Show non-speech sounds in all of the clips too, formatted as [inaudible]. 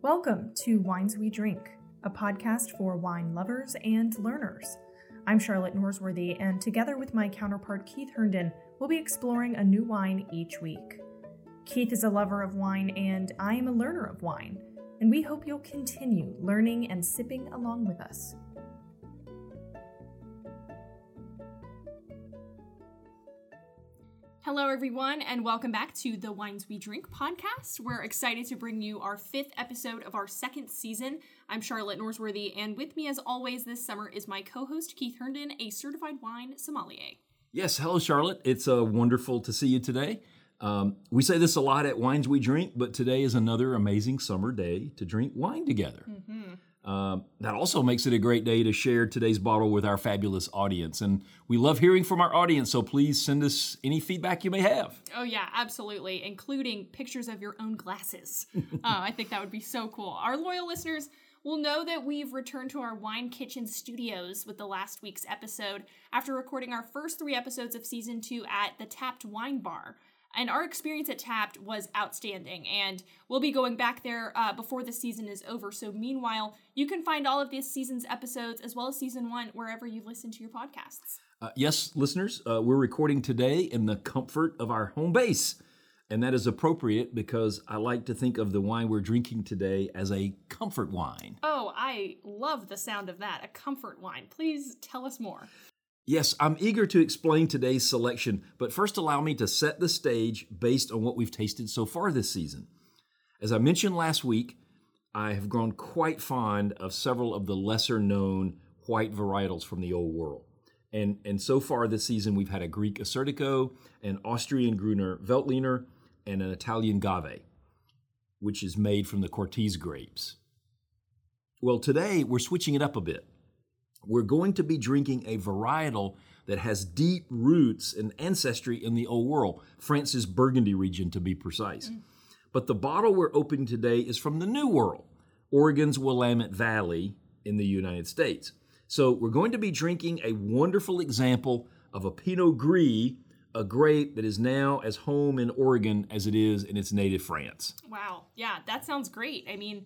Welcome to Wines We Drink, a podcast for wine lovers and learners. I'm Charlotte Norsworthy, and together with my counterpart Keith Herndon, we'll be exploring a new wine each week. Keith is a lover of wine, and I am a learner of wine, and we hope you'll continue learning and sipping along with us. Hello, everyone, and welcome back to the Wines We Drink podcast. We're excited to bring you our fifth episode of our second season. I'm Charlotte Norsworthy, and with me, as always, this summer is my co host, Keith Herndon, a certified wine sommelier. Yes, hello, Charlotte. It's uh, wonderful to see you today. Um, we say this a lot at Wines We Drink, but today is another amazing summer day to drink wine together. Mm-hmm. Um, that also makes it a great day to share today's bottle with our fabulous audience. And we love hearing from our audience, so please send us any feedback you may have. Oh, yeah, absolutely, including pictures of your own glasses. [laughs] uh, I think that would be so cool. Our loyal listeners will know that we've returned to our Wine Kitchen studios with the last week's episode after recording our first three episodes of season two at the Tapped Wine Bar. And our experience at Tapped was outstanding, and we'll be going back there uh, before the season is over. So, meanwhile, you can find all of this season's episodes as well as season one wherever you listen to your podcasts. Uh, yes, listeners, uh, we're recording today in the comfort of our home base. And that is appropriate because I like to think of the wine we're drinking today as a comfort wine. Oh, I love the sound of that. A comfort wine. Please tell us more. Yes, I'm eager to explain today's selection, but first allow me to set the stage based on what we've tasted so far this season. As I mentioned last week, I have grown quite fond of several of the lesser known white varietals from the old world. And, and so far this season, we've had a Greek Assyrtiko, an Austrian Gruner Veltliner, and an Italian Gavi, which is made from the Cortese grapes. Well, today we're switching it up a bit we're going to be drinking a varietal that has deep roots and ancestry in the old world, France's Burgundy region to be precise. Mm. But the bottle we're opening today is from the New World, Oregon's Willamette Valley in the United States. So we're going to be drinking a wonderful example of a Pinot Gris, a grape that is now as home in Oregon as it is in its native France. Wow. Yeah, that sounds great. I mean,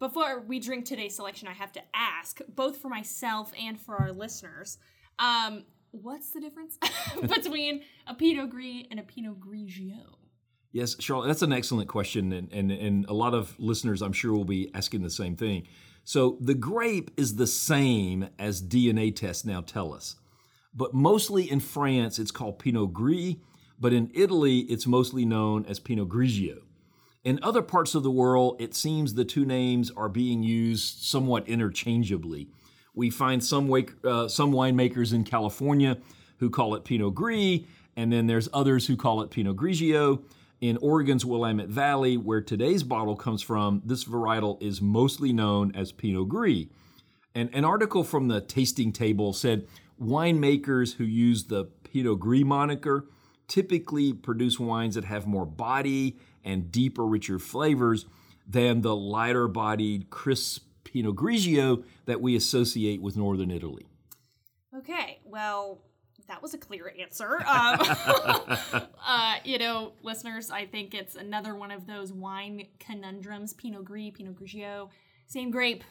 before we drink today's selection, I have to ask, both for myself and for our listeners, um, what's the difference [laughs] between a Pinot Gris and a Pinot Grigio? Yes, Charlotte, that's an excellent question, and, and, and a lot of listeners, I'm sure, will be asking the same thing. So, the grape is the same as DNA tests now tell us, but mostly in France, it's called Pinot Gris, but in Italy, it's mostly known as Pinot Grigio. In other parts of the world, it seems the two names are being used somewhat interchangeably. We find some, wake, uh, some winemakers in California who call it Pinot Gris, and then there's others who call it Pinot Grigio. In Oregon's Willamette Valley, where today's bottle comes from, this varietal is mostly known as Pinot Gris. And an article from the tasting table said winemakers who use the Pinot Gris moniker typically produce wines that have more body and deeper, richer flavors than the lighter bodied, crisp Pinot Grigio that we associate with Northern Italy. Okay, well, that was a clear answer. Um, [laughs] uh, you know, listeners, I think it's another one of those wine conundrums Pinot Gris, Pinot Grigio, same grape,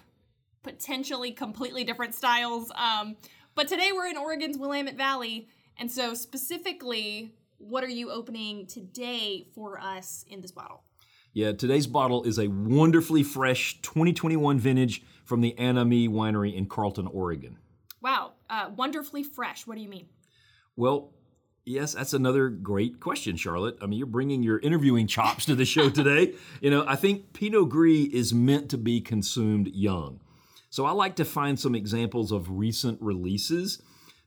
potentially completely different styles. Um, but today we're in Oregon's Willamette Valley. And so, specifically, what are you opening today for us in this bottle? Yeah, today's bottle is a wonderfully fresh 2021 vintage from the Anne Amie Winery in Carlton, Oregon. Wow, uh, wonderfully fresh. What do you mean? Well, yes, that's another great question, Charlotte. I mean, you're bringing your interviewing chops to the show today. [laughs] you know, I think Pinot Gris is meant to be consumed young. So I like to find some examples of recent releases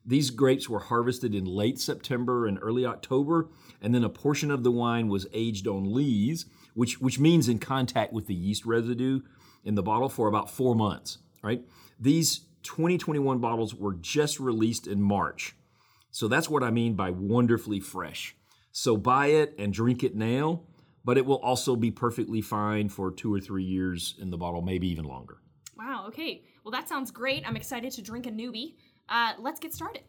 these grapes were harvested in late September and early October, and then a portion of the wine was aged on lees, which, which means in contact with the yeast residue in the bottle for about four months, right? These 2021 bottles were just released in March. So that's what I mean by wonderfully fresh. So buy it and drink it now, but it will also be perfectly fine for two or three years in the bottle, maybe even longer. Wow, okay. Well, that sounds great. I'm excited to drink a newbie. Uh, let's get started.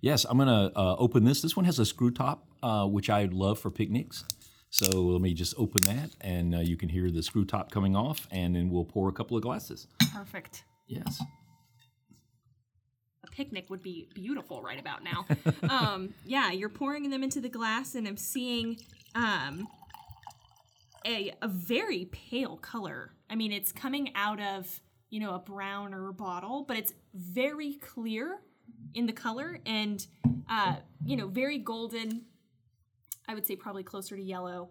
Yes, I'm going to uh, open this. This one has a screw top, uh, which I love for picnics. So let me just open that, and uh, you can hear the screw top coming off, and then we'll pour a couple of glasses. Perfect. Yes. A picnic would be beautiful right about now. [laughs] um, yeah, you're pouring them into the glass, and I'm seeing um, a a very pale color. I mean, it's coming out of you know a browner bottle, but it's very clear in the color, and uh, you know very golden. I would say probably closer to yellow,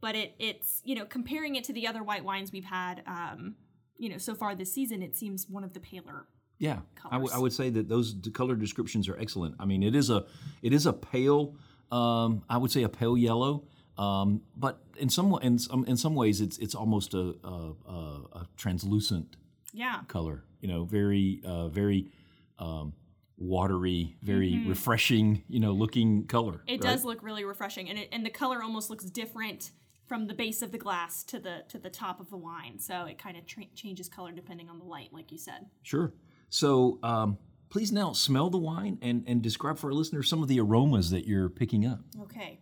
but it it's you know comparing it to the other white wines we've had. Um, you know, so far this season, it seems one of the paler Yeah, I, w-. I would say that those color descriptions are excellent. I mean, it is a it is a pale, um, I would say a pale yellow, um, but in some in some in some ways it's it's almost a a, a, a translucent Yeah. color. You know, very uh, very um, watery, very refreshing. You know, looking color. Mm-hmm. It right? does look really refreshing, and it, and the color almost looks different from the base of the glass to the to the top of the wine. So it kind of tra- changes color depending on the light, like you said. Sure. So um, please now smell the wine and and describe for our listeners some of the aromas that you're picking up. Okay.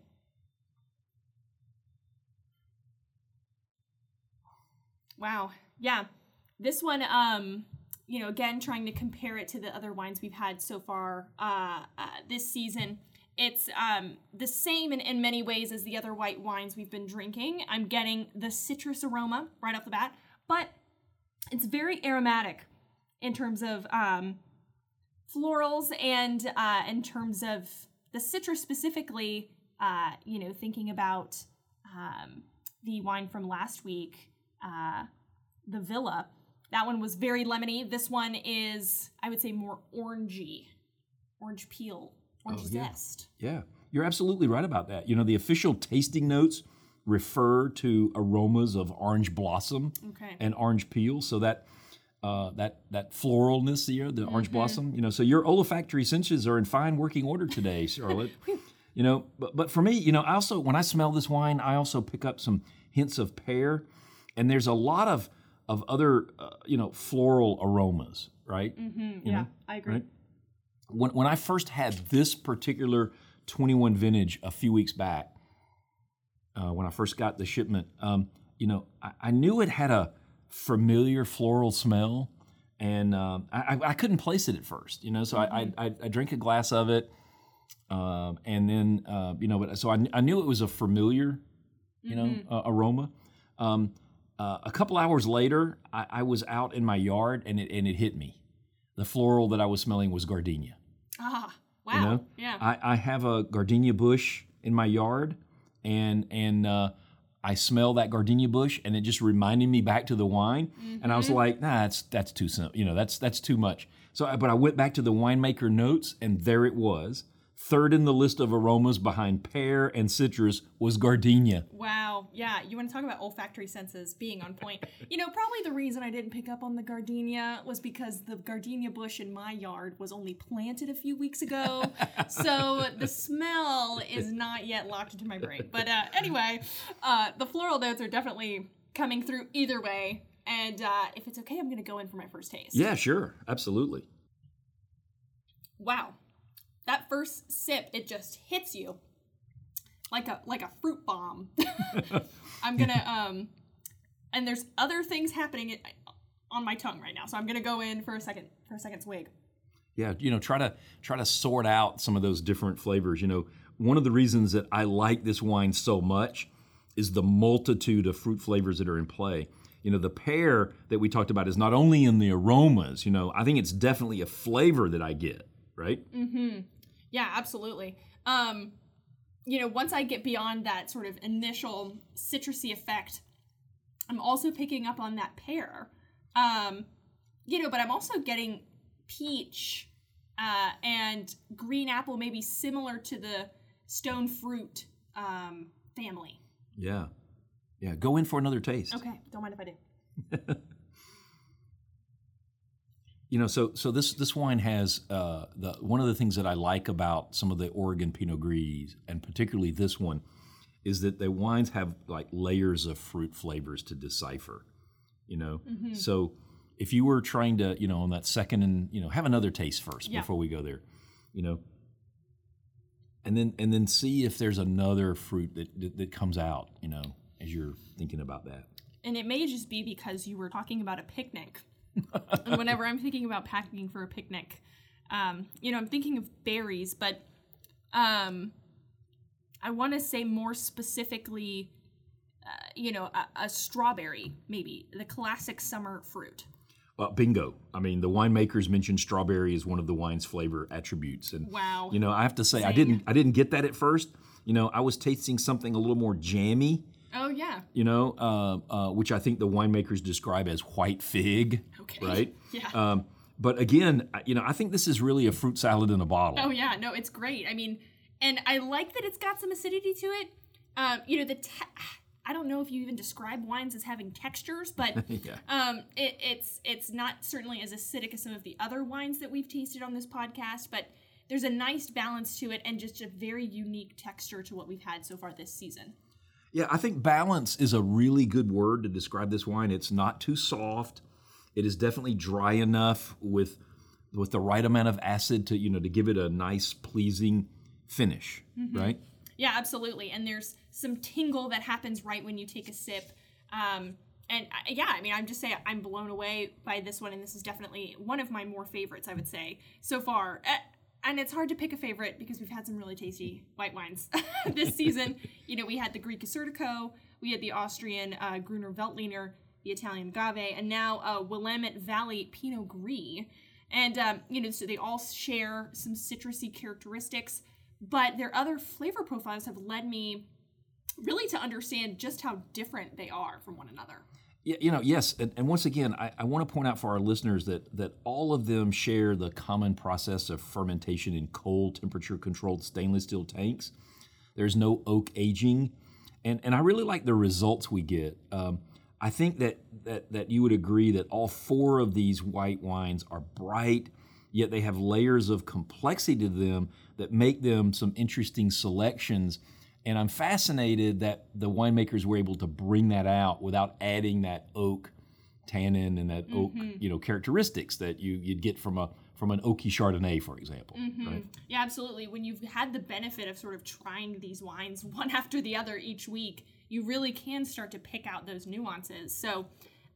Wow. Yeah. This one, um, you know, again, trying to compare it to the other wines we've had so far uh, uh, this season. It's um, the same in, in many ways as the other white wines we've been drinking. I'm getting the citrus aroma right off the bat, but it's very aromatic in terms of um, florals and uh, in terms of the citrus specifically. Uh, you know, thinking about um, the wine from last week, uh, the Villa. That one was very lemony. This one is, I would say, more orangey, orange peel, orange Oh, yeah. zest. Yeah, you're absolutely right about that. You know, the official tasting notes refer to aromas of orange blossom Okay. and orange peel, so that uh, that that floralness here, the Mm-hmm. orange blossom. You know, so your olfactory senses are in fine working order today, [laughs] Charlotte. you know, but but for me, you know, I also when I smell this wine, I also pick up some hints of pear, and there's a lot of of other uh, you know floral aromas, right? Mm, you yeah, know, I agree. right? when when I first had this particular 21 vintage a few weeks back, uh, when I first got the shipment, um, you know, I, I knew it had a familiar floral smell, and um, I, I- couldn't place it at first. You know, so I, I, I I drank a glass of it, um, and then uh, you know, but so I, I knew it was a familiar, you know, uh, aroma. Um, uh, a couple hours later, I, I was out in my yard, and it and it hit me. The floral that I was smelling was gardenia. Ah, wow. You know, yeah. I, I have a gardenia bush in my yard, and and uh, I smell that gardenia bush, and it just reminded me back to the wine, and I was like, nah, that's that's too simple. You know, that's that's too much. So, I, but I went back to the winemaker notes, and there it was. Third in the list of aromas behind pear and citrus was gardenia. Wow. Yeah. You want to talk about olfactory senses being on point. you know, probably the reason I didn't pick up on the gardenia was because the gardenia bush in my yard was only planted a few weeks ago. so [laughs] the smell is not yet locked into my brain. But uh, anyway, uh, the floral notes are definitely coming through either way. And uh, if it's okay, I'm going to go in for my first taste. Yeah, sure, absolutely. Wow. That first sip, it just hits you like a like a fruit bomb. [laughs] I'm gonna [laughs] um, and there's other things happening on my tongue right now, so I'm gonna go in for a second for a second swig. Yeah, you know, try to try to sort out some of those different flavors. You know, one of the reasons that I like this wine so much is the multitude of fruit flavors that are in play. You know, the pear that we talked about is not only in the aromas, you know, I think it's definitely a flavor that I get, right? Yeah, absolutely. Um, you know, once I get beyond that sort of initial citrusy effect, I'm also picking up on that pear. Um, you know, but I'm also getting peach uh, and green apple, maybe similar to the stone fruit um, family. Yeah. Yeah, go in for another taste. Okay, don't mind if I do. [laughs] You know, so so this this wine has uh, the one of the things that I like about some of the Oregon Pinot Gris, and particularly this one, is that the wines have like layers of fruit flavors to decipher. You know, so if you were trying to, you know, on that second and you know, have another taste first Yeah. before we go there, you know. and then and then see if there's another fruit that, that that comes out. You know, as you're thinking about that. And it may just be because you were talking about a picnic. And whenever I'm thinking about packing for a picnic, um, you know, I'm thinking of berries, but um, I want to say more specifically, uh, you know, a, a strawberry, maybe the classic summer fruit. Uh, bingo. I mean, the winemakers mentioned strawberry as one of the wine's flavor attributes, and Wow. you know, I have to say, I didn't, I didn't get that at first. You know, I was tasting something a little more jammy. Oh yeah. You know, uh, uh, which I think the winemakers describe as white fig. Okay. Right. [laughs] Yeah. Um, but again, you know, I think this is really a fruit salad in a bottle. Oh yeah, no, it's great. I mean, and I like that it's got some acidity to it. Um, you know, the te- I don't know if you even describe wines as having textures, but [laughs] Yeah. um, it, it's it's not certainly as acidic as some of the other wines that we've tasted on this podcast, but there's a nice balance to it and just a very unique texture to what we've had so far this season. Yeah, I think balance is a really good word to describe this wine. It's not too soft. It is definitely dry enough with with the right amount of acid to you know to give it a nice pleasing finish, right? Yeah, absolutely. And there's some tingle that happens right when you take a sip. Um, and I, yeah, I mean, I'm just saying I'm blown away by this one, and this is definitely one of my more favorites, I would say, so far. Uh, and it's hard to pick a favorite because we've had some really tasty white wines [laughs] this season. [laughs] You know, we had the Greek Assyrtiko, we had the Austrian uh, Gruner Veltliner, the Italian a Gavi, and now uh, Willamette Valley Pinot Gris. And, um, you know, so they all share some citrusy characteristics, but their other flavor profiles have led me really to understand just how different they are from one another. Yeah, you know, yes, and, and once again, I, I want to point out for our listeners that that all of them share the common process of fermentation in cold temperature controlled stainless steel tanks. There's no oak aging, and and I really like the results we get. Um, I think that that that you would agree that all four of these white wines are bright, yet they have layers of complexity to them that make them some interesting selections. And I'm fascinated that the winemakers were able to bring that out without adding that oak tannin and that oak, mm-hmm. you know, characteristics that you you'd get from a from an oaky Chardonnay, for example. Mm-hmm. Right? Yeah, absolutely. When you've had the benefit of sort of trying these wines [laughs] one after the other each week, you really can start to pick out those nuances. So,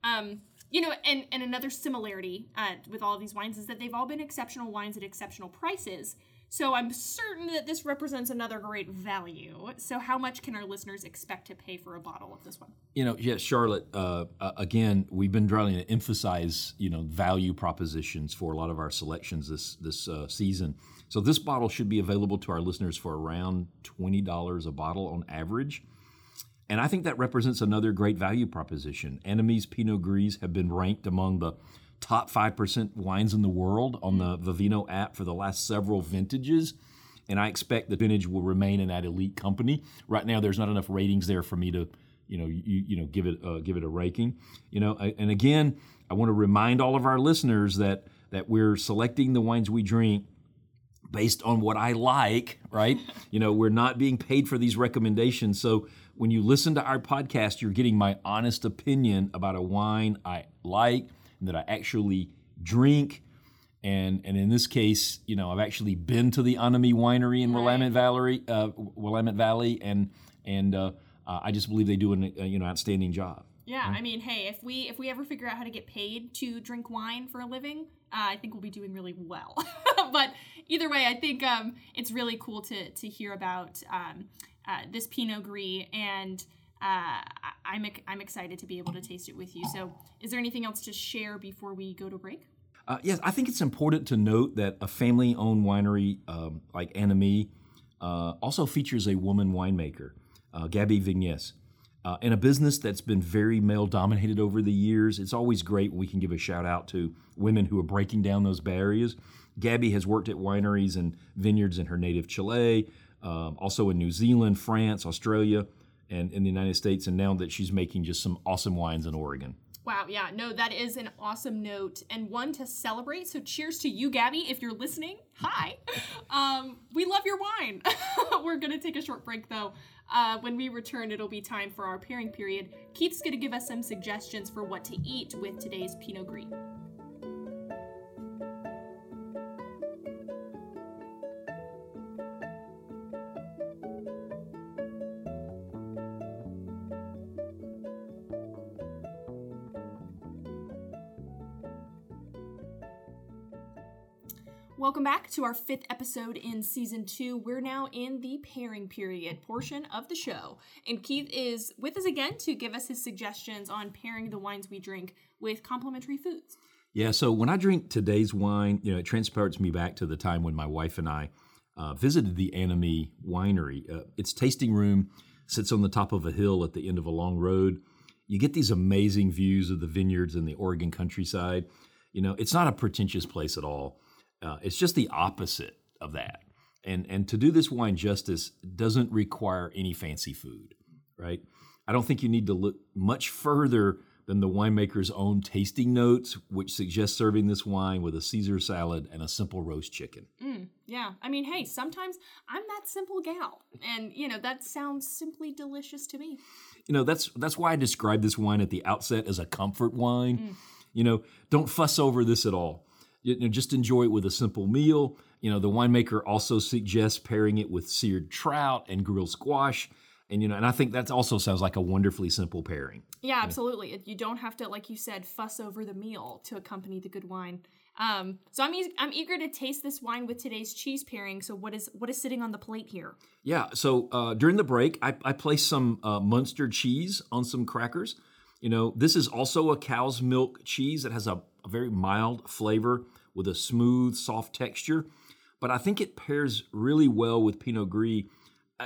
um, you know, and, and another similarity uh, with all of these wines is that they've all been exceptional wines at exceptional prices. So I'm certain that this represents another great value. So how much can our listeners expect to pay for a bottle of this one? You know, yes, Charlotte. Uh, uh, again, we've been trying to emphasize, you know, value propositions for a lot of our selections this this uh, season. So this bottle should be available to our listeners for around twenty dollars a bottle on average, and I think that represents another great value proposition. Anne Amie's Pinot Gris have been ranked among the top five percent wines in the world on the Vivino app for the last several vintages and I expect the vintage will remain in that elite company. Right now, there's not enough ratings there for me to, you know, you, you know, give it uh, give it a ranking. You know, and again, I want to remind all of our listeners that that we're selecting the wines we drink based on what I like, right? you know, we're not being paid for these recommendations. So when you listen to our podcast, you're getting my honest opinion about a wine I like and that I actually drink. And and in this case, you know, I've actually been to the Anne Amie Winery in Willamette Valley, uh, Willamette Valley, and and uh, uh, I just believe they do an uh, you know outstanding job. Yeah, I mean, hey, if we if we ever figure out how to get paid to drink wine for a living, uh, I think we'll be doing really well. [laughs] but either way, I think um, it's really cool to to hear about um, uh, this Pinot Gris, and uh, I'm I'm excited to be able to taste it with you. So, is there anything else to share before we go to break? Uh, yes, I think it's important to note that a family-owned winery um, like Anne Amie uh, also features a woman winemaker, uh, Gabby Vignes. Uh, in a business that's been very male-dominated over the years, it's always great when we can give a shout out to women who are breaking down those barriers. Gabby has worked at wineries and vineyards in her native Chile, um, also in New Zealand, France, Australia, and in the United States, and now that she's making just some awesome wines in Oregon. Wow, yeah, no, that is an awesome note and one to celebrate. So, cheers to you, Gabby, if you're listening. Hi. [laughs] Um, we love your wine. [laughs] We're going to take a short break, though. Uh, when we return, it'll be time for our pairing period. Keith's going to give us some suggestions for what to eat with today's Pinot Gris. Welcome back to our fifth episode in season two. We're now in the pairing period portion of the show. And Keith is with us again to give us his suggestions on pairing the wines we drink with complementary foods. Yeah, so when I drink today's wine, you know, it transports me back to the time when my wife and I uh, visited the Anne Amie Winery. Uh, its tasting room sits on the top of a hill at the end of a long road. You get these amazing views of the vineyards and the Oregon countryside. You know, it's not a pretentious place at all. Uh, it's just the opposite of that. And and to do this wine justice doesn't require any fancy food, right? I don't think you need to look much further than the winemaker's own tasting notes, which suggest serving this wine with a Caesar salad and a simple roast chicken. Mm, yeah, I mean, hey, sometimes I'm that simple gal, and you know that sounds simply delicious to me. You know that's that's why I described this wine at the outset as a comfort wine. Mm. You know, don't fuss over this at all you know, just enjoy it with a simple meal. You know, the winemaker also suggests pairing it with seared trout and grilled squash. And you know, and I think that also sounds like a wonderfully simple pairing. Yeah, absolutely. You don't have to, like you said, fuss over the meal to accompany the good wine. Um, so I'm e- I'm eager to taste this wine with today's cheese pairing. So what is what is sitting on the plate here? Yeah. So uh, during the break, I, I placed some uh, Munster cheese on some crackers. You know, this is also a cow's milk cheese that has a, a very mild flavor with a smooth, soft texture. But I think it pairs really well with Pinot Gris.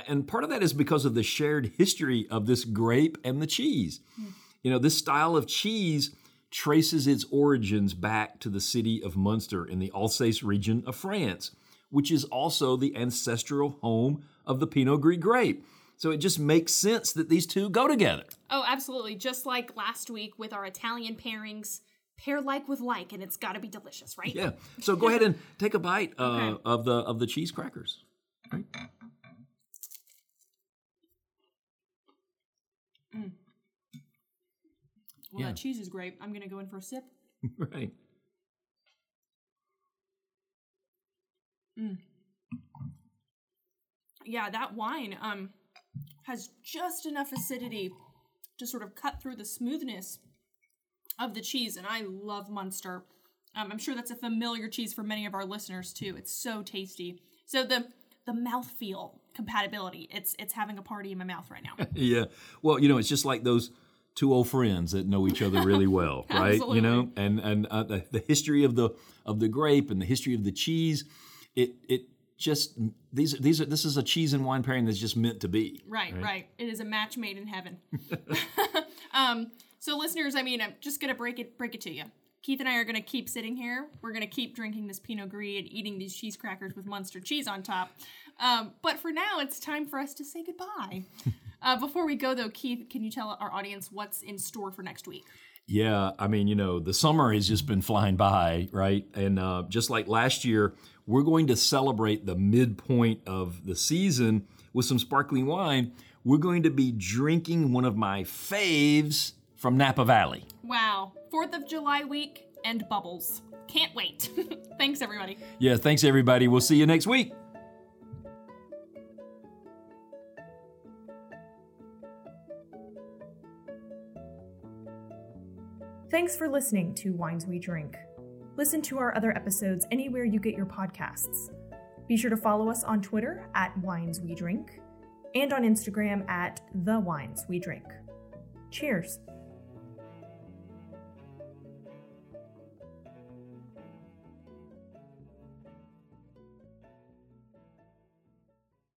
And part of that is because of the shared history of this grape and the cheese. Mm. You know, this style of cheese traces its origins back to the city of Munster in the Alsace region of France, which is also the ancestral home of the Pinot Gris grape. So it just makes sense that these two go together. Oh, absolutely. Just like last week with our Italian pairings, pair like with like, and it's got to be delicious, right? Yeah. So go ahead and [laughs] take a bite uh, okay. of the of the cheese crackers. Right. Mm. Well, yeah. that cheese is great. I'm gonna go in for a sip. [laughs] right. Mm. Yeah, that wine. Um, has just enough acidity to sort of cut through the smoothness of the cheese. And I love Munster. Um, I'm sure that's a familiar cheese for many of our listeners too. It's so tasty. So the the mouthfeel compatibility, it's it's having a party in my mouth right now. [laughs] yeah. Well, you know, it's just like those two old friends that know each other really well, [laughs] right? you know, and and uh, the, the history of the of the grape and the history of the cheese, it it just these these are this is a cheese and wine pairing that's just meant to be. Right, right. right. It is a match made in heaven. [laughs] um, so listeners, I mean, I'm just gonna break it break it to you. Keith and I are gonna keep sitting here. We're gonna keep drinking this Pinot Gris and eating these cheese crackers with Munster cheese on top. Um, but for now, it's time for us to say goodbye. [laughs] uh, before we go, though, Keith, can you tell our audience what's in store for next week? Yeah, I mean, you know, the summer has just been flying by, right? And uh, just like last year, we're going to celebrate the midpoint of the season with some sparkling wine. We're going to be drinking one of my faves from Napa Valley. Wow. Fourth of July week and bubbles. Can't wait. [laughs] thanks, everybody. Yeah, thanks, everybody. We'll see you next week. Thanks for listening to Wines We Drink. Listen to our other episodes anywhere you get your podcasts. Be sure to follow us on Twitter at Wines We Drink and on Instagram at The Wines We Drink. Cheers.